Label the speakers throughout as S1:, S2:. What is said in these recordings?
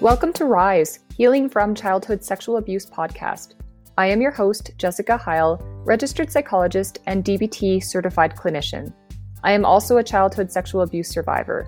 S1: Welcome to Rise, Healing from Childhood Sexual Abuse podcast. I am your host, Jessica Heil, registered psychologist and DBT certified clinician. I am also a childhood sexual abuse survivor.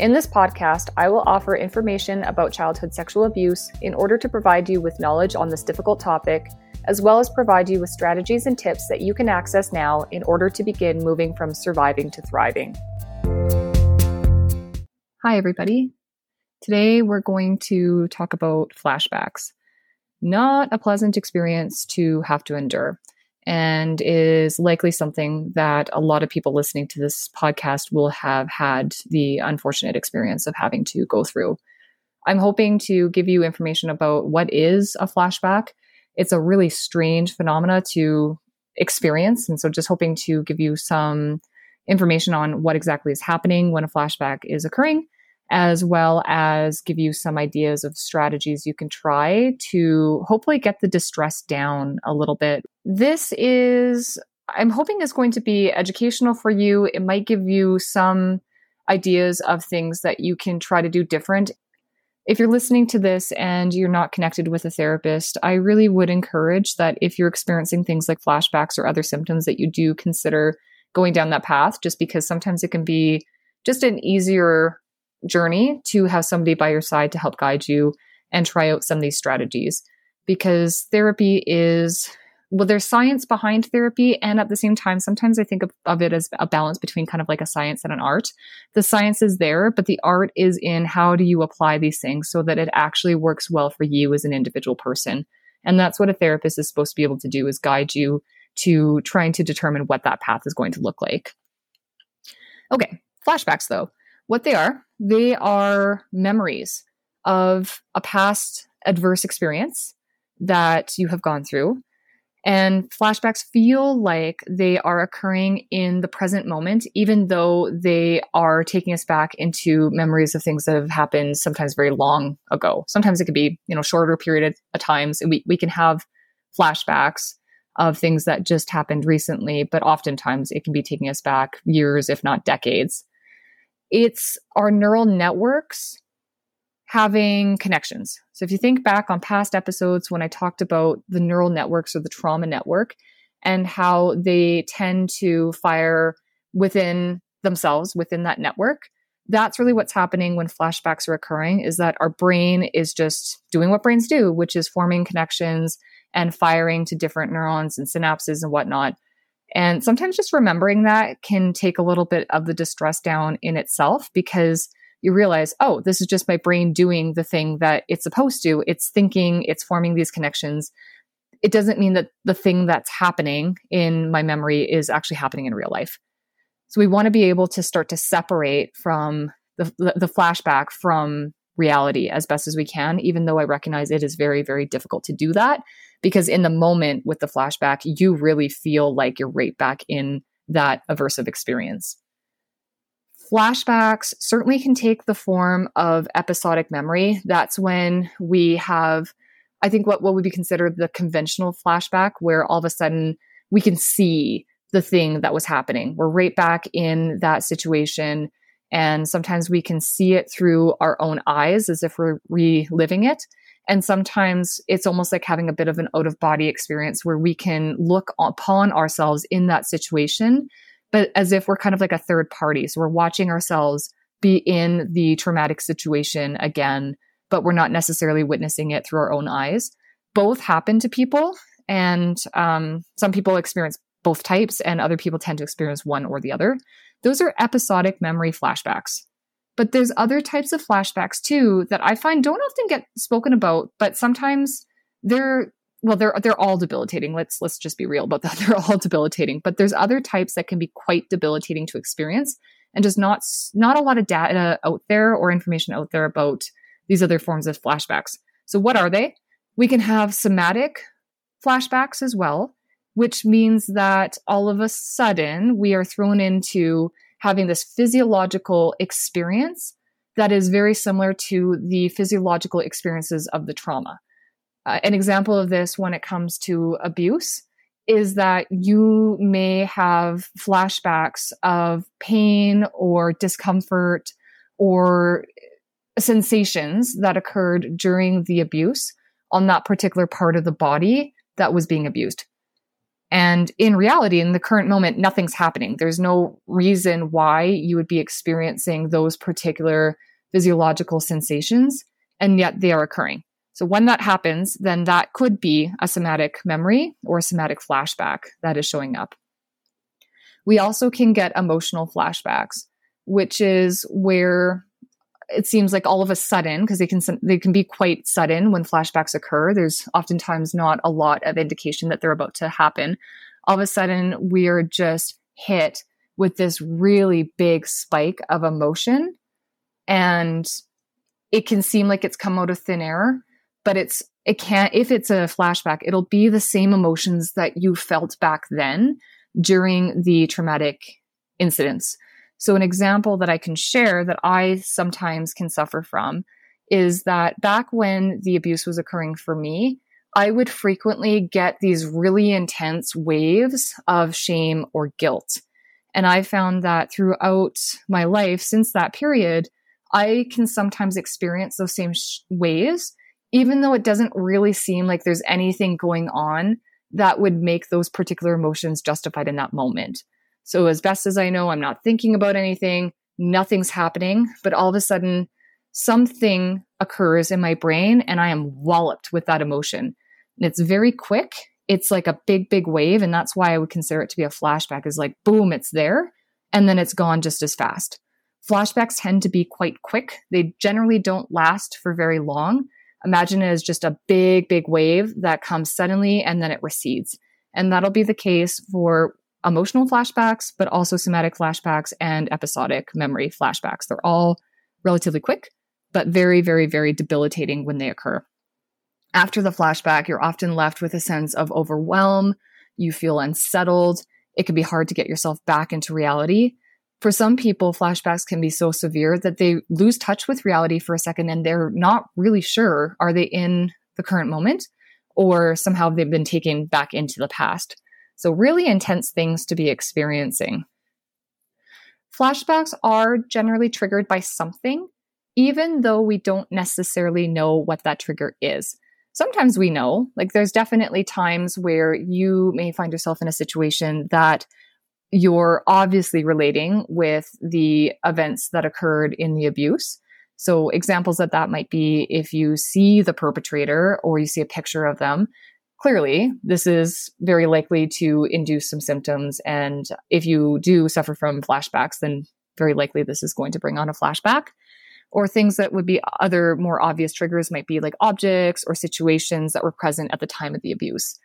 S1: In this podcast, I will offer information about childhood sexual abuse in order to provide you with knowledge on this difficult topic, as well as provide you with strategies and tips that you can access now in order to begin moving from surviving to thriving. Hi, everybody. Today, we're going to talk about flashbacks. Not a pleasant experience to have to endure, and is likely something that a lot of people listening to this podcast will have had the unfortunate experience of having to go through. I'm hoping to give you information about what is a flashback. It's a really strange phenomena to experience, and so just hoping to give you some information on what exactly is happening when a flashback is occurring as well as give you some ideas of strategies you can try to hopefully get the distress down a little bit. This is, I'm hoping, is going to be educational for you. It might give you some ideas of things that you can try to do different. If you're listening to this and you're not connected with a therapist, I really would encourage that if you're experiencing things like flashbacks or other symptoms, that you do consider going down that path, just because sometimes it can be just an easier journey to have somebody by your side to help guide you and try out some of these strategies. Because therapy is well there's science behind therapy and at the same time sometimes i think of, of, it as a balance between kind of like a science and an art. The science is there but the art is in how do you apply these things so that it actually works well for you as an individual person. And that's what a therapist is supposed to be able to do is guide you to trying to determine what that path is going to look like. Okay flashbacks though what they are, they are memories of a past adverse experience that you have gone through. And flashbacks feel like they are occurring in the present moment, even though they are taking us back into memories of things that have happened sometimes very long ago. Sometimes it could be, you know, shorter period of times. We, we can have flashbacks of things that just happened recently, but oftentimes it can be taking us back years, if not decades it's our neural networks having connections. So if you think back on past episodes when I talked about the neural networks or the trauma network and how they tend to fire within themselves within that network, that's really what's happening when flashbacks are occurring is that our brain is just doing what brains do, which is forming connections and firing to different neurons and synapses and whatnot and sometimes just remembering that can take a little bit of the distress down in itself because you realize, oh, this is just my brain doing the thing that it's supposed to. It's thinking, it's forming these connections. It doesn't mean that the thing that's happening in my memory is actually happening in real life. So we want to be able to start to separate from the, the flashback from reality as best as we can, even though I recognize it is very, very difficult to do that because in the moment with the flashback, you really feel like you're right back in that aversive experience. Flashbacks certainly can take the form of episodic memory. That's when we have, I think, what, what would be considered the conventional flashback, where all of a sudden we can see the thing that was happening. We're right back in that situation. And sometimes we can see it through our own eyes as if we're reliving it. And sometimes it's almost like having a bit of an out of body experience where we can look upon ourselves in that situation, but as if we're kind of like a third party. So we're watching ourselves be in the traumatic situation again, but we're not necessarily witnessing it through our own eyes. Both happen to people. And um, some people experience both types, and other people tend to experience one or the other. Those are episodic memory flashbacks. But there's other types of flashbacks too that I find don't often get spoken about, but sometimes they're well they're they're all debilitating. Let's let's just be real about that. They're all debilitating, but there's other types that can be quite debilitating to experience and just not not a lot of data out there or information out there about these other forms of flashbacks. So what are they? We can have somatic flashbacks as well, which means that all of a sudden we are thrown into having this physiological experience that is very similar to the physiological experiences of the trauma. Uh, an example of this when it comes to abuse is that you may have flashbacks of pain or discomfort or sensations that occurred during the abuse on that particular part of the body that was being abused. And in reality, in the current moment, nothing's happening. There's no reason why you would be experiencing those particular physiological sensations, and yet they are occurring. So when that happens, then that could be a somatic memory or a somatic flashback that is showing up. We also can get emotional flashbacks, which is where it seems like all of a sudden because they can they can be quite sudden when flashbacks occur. There's oftentimes not a lot of indication that they're about to happen. All of a sudden we're just hit with this really big spike of emotion and it can seem like it's come out of thin air but it's it can't if it's a flashback it'll be the same emotions that you felt back then during the traumatic incidents so, an example that I can share that I sometimes can suffer from is that back when the abuse was occurring for me, I would frequently get these really intense waves of shame or guilt. And I found that throughout my life since that period, I can sometimes experience those same sh- waves, even though it doesn't really seem like there's anything going on that would make those particular emotions justified in that moment. So, as best as I know, I'm not thinking about anything, nothing's happening, but all of a sudden, something occurs in my brain and I am walloped with that emotion. And it's very quick. It's like a big, big wave. And that's why I would consider it to be a flashback is like, boom, it's there. And then it's gone just as fast. Flashbacks tend to be quite quick. They generally don't last for very long. Imagine it as just a big, big wave that comes suddenly and then it recedes. And that'll be the case for emotional flashbacks, but also somatic flashbacks and episodic memory flashbacks. They're all relatively quick, but very, very, very debilitating when they occur. After the flashback, you're often left with a sense of overwhelm. You feel unsettled. It can be hard to get yourself back into reality. For some people, flashbacks can be so severe that they lose touch with reality for a second and they're not really sure are they in the current moment or somehow they've been taken back into the past. So, really intense things to be experiencing. Flashbacks are generally triggered by something, even though we don't necessarily know what that trigger is. Sometimes we know, like, there's definitely times where you may find yourself in a situation that you're obviously relating with the events that occurred in the abuse. So, examples of that might be if you see the perpetrator or you see a picture of them, clearly this is very likely to induce some symptoms. And if you do suffer from flashbacks, then very likely this is going to bring on a flashback. Or things that would be other more obvious triggers might be like objects or situations that were present at the time of the abuse.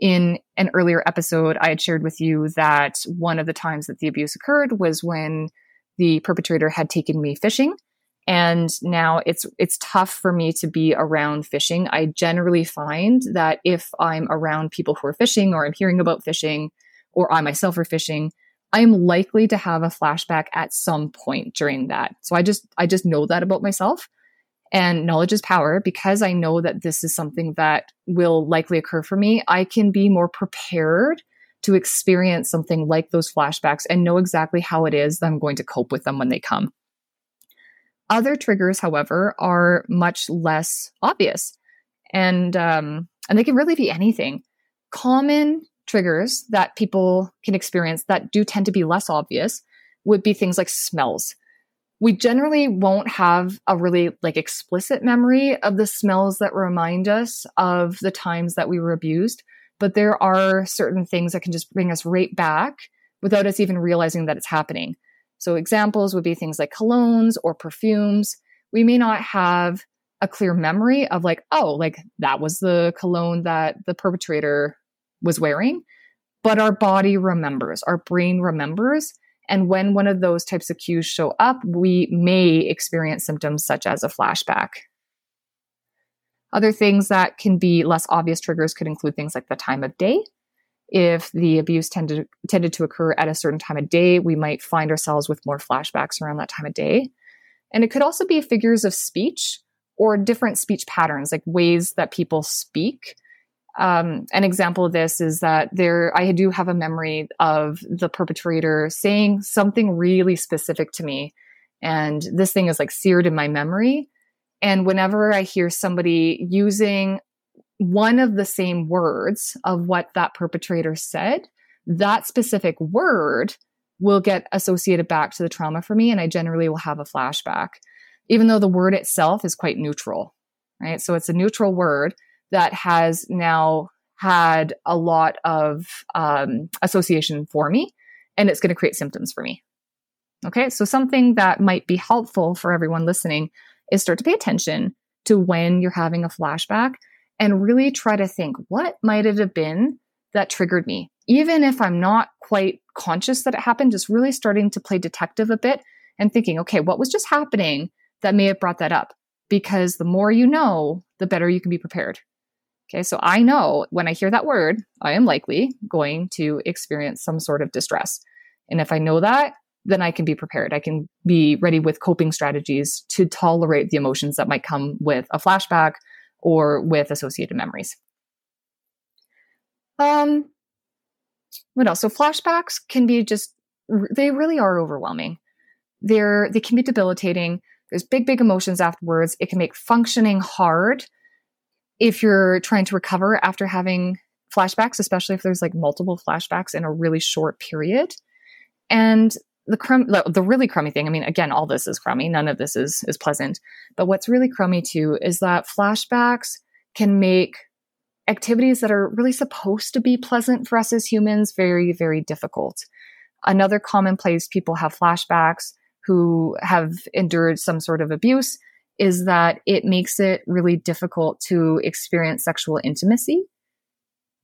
S1: In an earlier episode, I had shared with you that one of the times that the abuse occurred was when the perpetrator had taken me fishing and now it's it's tough for me to be around fishing. I generally find that if i'm around people who are fishing or i'm hearing about fishing or i myself are fishing i'm likely to have a flashback at some point during that. So i just i just know that about myself. And knowledge is power. Because i know that this is something that will likely occur for me i can be more prepared to experience something like those flashbacks and know exactly how it is that i'm going to cope with them when they come other triggers, however, are much less obvious, and um, and they can really be anything. Common triggers that people can experience that do tend to be less obvious would be things like smells. We generally won't have a really like explicit memory of the smells that remind us of the times that we were abused, but there are certain things that can just bring us right back without us even realizing that it's happening. So, examples would be things like colognes or perfumes. We may not have a clear memory of, like, oh, like that was the cologne that the perpetrator was wearing, but our body remembers, our brain remembers. And when one of those types of cues show up, we may experience symptoms such as a flashback. Other things that can be less obvious triggers could include things like the time of day, if the abuse tended tended to occur at a certain time of day, we might find ourselves with more flashbacks around that time of day. And it could also be figures of speech or different speech patterns, like ways that people speak. Um, an example of this is that there, I do have a memory of the perpetrator saying something really specific to me. And this thing is like seared in my memory. And whenever I hear somebody using one of the same words of what that perpetrator said, that specific word will get associated back to the trauma for me. And I generally will have a flashback, even though the word itself is quite neutral, right? So it's a neutral word that has now had a lot of um, association for me, and it's going to create symptoms for me. Okay, so something that might be helpful for everyone listening is start to pay attention to when you're having a flashback and really try to think what might it have been that triggered me? Even if I'm not quite conscious that it happened, just really starting to play detective a bit and thinking, okay, what was just happening that may have brought that up? Because the more you know, the better you can be prepared. Okay, so I know when I hear that word, I am likely going to experience some sort of distress. And if I know that, then I can be prepared. I can be ready with coping strategies to tolerate the emotions that might come with a flashback or with associated memories. Um, what else? So flashbacks can be just they really are overwhelming. They're they can be debilitating. There's big, big emotions afterwards. It can make functioning hard if you're trying to recover after having flashbacks, especially if there's like multiple flashbacks in a really short period. And the crumb, the, the really crummy thing. I mean, again, all this is crummy. None of this is is pleasant. But what's really crummy too is that flashbacks can make activities that are really supposed to be pleasant for us as humans very, very difficult. Another common place people have flashbacks who have endured some sort of abuse is that it makes it really difficult to experience sexual intimacy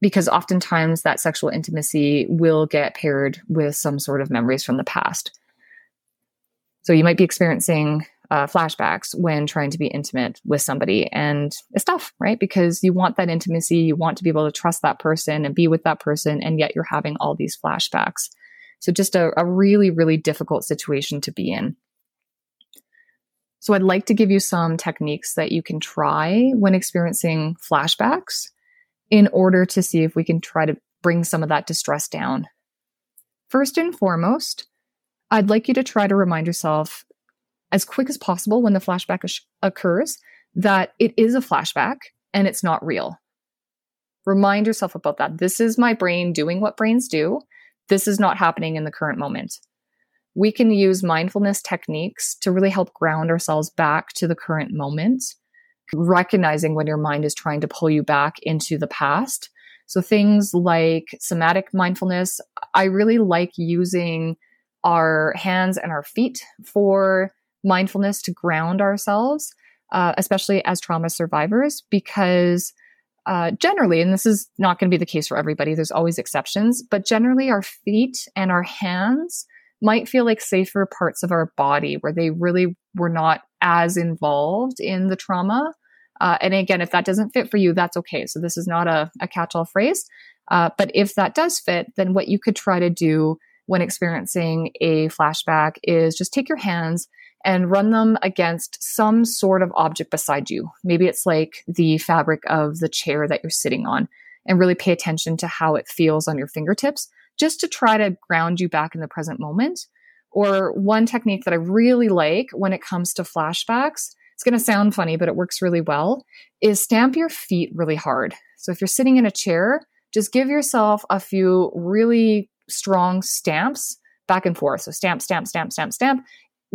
S1: because oftentimes that sexual intimacy will get paired with some sort of memories from the past. So you might be experiencing uh, flashbacks when trying to be intimate with somebody, and it's tough, right? Because you want that intimacy, you want to be able to trust that person and be with that person, and yet you're having all these flashbacks. So just a, a really, really difficult situation to be in. So I'd like to give you some techniques that you can try when experiencing flashbacks in order to see if we can try to bring some of that distress down. First and foremost, I'd like you to try to remind yourself as quick as possible when the flashback occurs that it is a flashback and it's not real. Remind yourself about that. This is my brain doing what brains do. This is not happening in the current moment. We can use mindfulness techniques to really help ground ourselves back to the current moment recognizing when your mind is trying to pull you back into the past. So things like somatic mindfulness, I really like using our hands and our feet for mindfulness to ground ourselves, uh, especially as trauma survivors, because uh, generally, and this is not going to be the case for everybody, there's always exceptions, but generally, our feet and our hands might feel like safer parts of our body where they really were not as involved in the trauma. Uh, and again, if that doesn't fit for you, that's okay. So this is not a, a catch all phrase. Uh, but if that does fit, then what you could try to do when experiencing a flashback is just take your hands and run them against some sort of object beside you. Maybe it's like the fabric of the chair that you're sitting on, and really pay attention to how it feels on your fingertips just to try to ground you back in the present moment. Or one technique that I really like when it comes to flashbacks, it's going to sound funny, but it works really well, is stamp your feet really hard. So if you're sitting in a chair, just give yourself a few really strong stamps back and forth. So stamp, stamp, stamp, stamp, stamp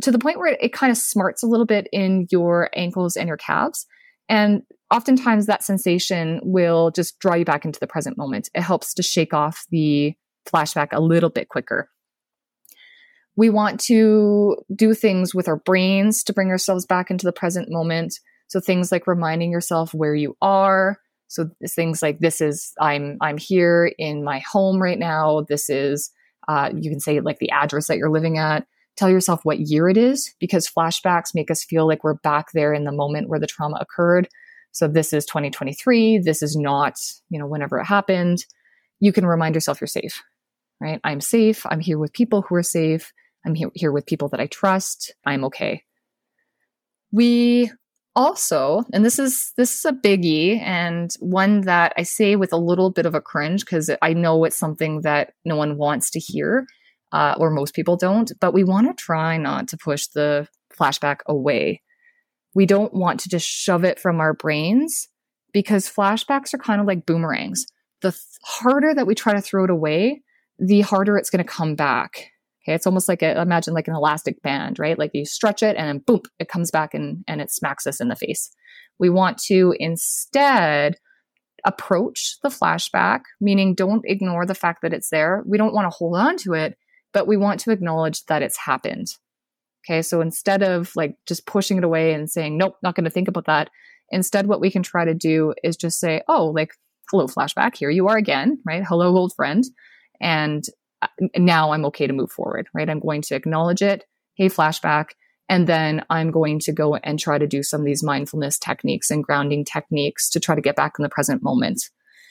S1: to the point where it, kind of smarts a little bit in your ankles and your calves. And oftentimes that sensation will just draw you back into the present moment. It helps to shake off the flashback a little bit quicker. We want to do things with our brains to bring ourselves back into the present moment. So things like reminding yourself where you are. So things like this is I'm I'm here in my home right now. This is uh, you can say like the address that you're living at. Tell yourself what year it is because flashbacks make us feel like we're back there in the moment where the trauma occurred. So this is 2023. This is not you know whenever it happened. You can remind yourself you're safe right? I'm safe. I'm here with people who are safe. I'm here, here with people that I trust. I'm okay. We also, and this is this is a biggie and one that I say with a little bit of a cringe because I know it's something that no one wants to hear, uh, or most people don't. But we want to try not to push the flashback away. we don't want to just shove it from our brains because flashbacks are kind of like boomerangs. The th- harder that we try to throw it away, the harder it's going to come back. Okay, it's almost like a, imagine like an elastic band, right? Like you stretch it and then boom, it comes back and, and it smacks us in the face. We want to instead approach the flashback, meaning don't ignore the fact that it's there. We don't want to hold on to it, but we want to acknowledge that it's happened. Okay, so instead of like just pushing it away and saying, nope, not going to think about that, instead, what we can try to do is just say, oh, like, hello, flashback, here you are again, right? Hello, old friend. And uh, now I'm okay to move forward, right? I'm going to acknowledge it. Hey, flashback. And then I'm going to go and try to do some of these mindfulness techniques and grounding techniques to try to get back in the present moment.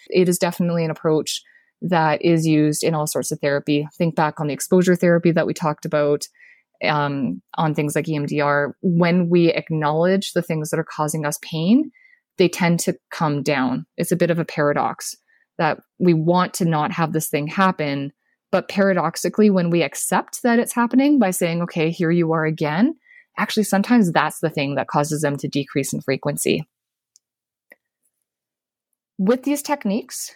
S1: It is definitely an approach that is used in all sorts of therapy. Think back on the exposure therapy that we talked about um, on things like EMDR. When we acknowledge the things that are causing us pain, they tend to come down. It's a bit of a paradox that we want to not have this thing happen. But paradoxically, when we accept that it's happening by saying, okay, here you are again, actually, sometimes that's the thing that causes them to decrease in frequency. With these techniques,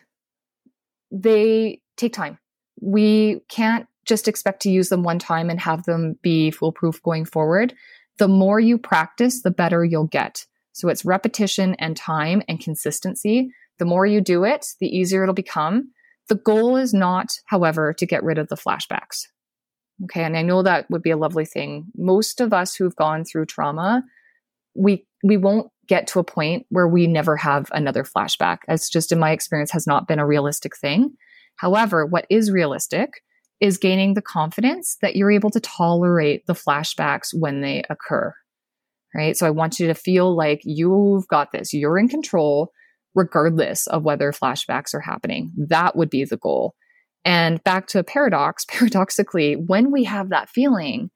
S1: they take time. We can't just expect to use them one time and have them be foolproof going forward. The more you practice, the better you'll get. So it's repetition and time and consistency. The more you do it, the easier it'll become. The goal is not, however, to get rid of the flashbacks. Okay. And I know that would be a lovely thing. Most of us who've gone through trauma, we, we won't get to a point where we never have another flashback. As just in my experience has not been a realistic thing. However, what is realistic is gaining the confidence that you're able to tolerate the flashbacks when they occur. Right. So I want you to feel like you've got this, you're in control, regardless of whether flashbacks are happening. That would be the goal. And back to a paradox, paradoxically, when we have that feeling,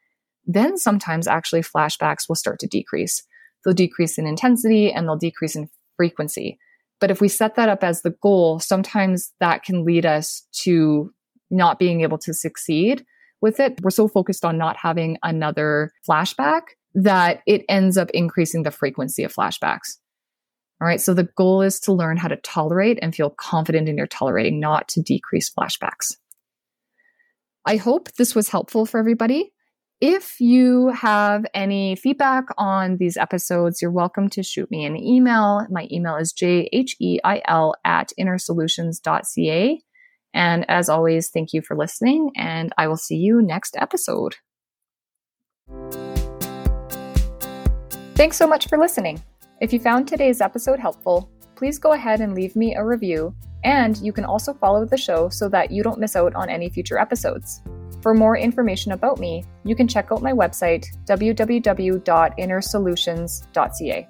S1: then sometimes actually flashbacks will start to decrease. They'll decrease in intensity and they'll decrease in frequency. But if we set that up as the goal, sometimes that can lead us to not being able to succeed with it. We're so focused on not having another flashback that it ends up increasing the frequency of flashbacks. All right. So the goal is to learn how to tolerate and feel confident in your tolerating, not to decrease flashbacks. I hope this was helpful for everybody. If you have any feedback on these episodes, you're welcome to shoot me an email. My email is jheil at innersolutions.ca. And as always, thank you for listening, and I will see you next episode. Thanks so much for listening. If you found today's episode helpful, please go ahead and leave me a review, and you can also follow the show so that you don't miss out on any future episodes. For more information about me, you can check out my website, www.innersolutions.ca.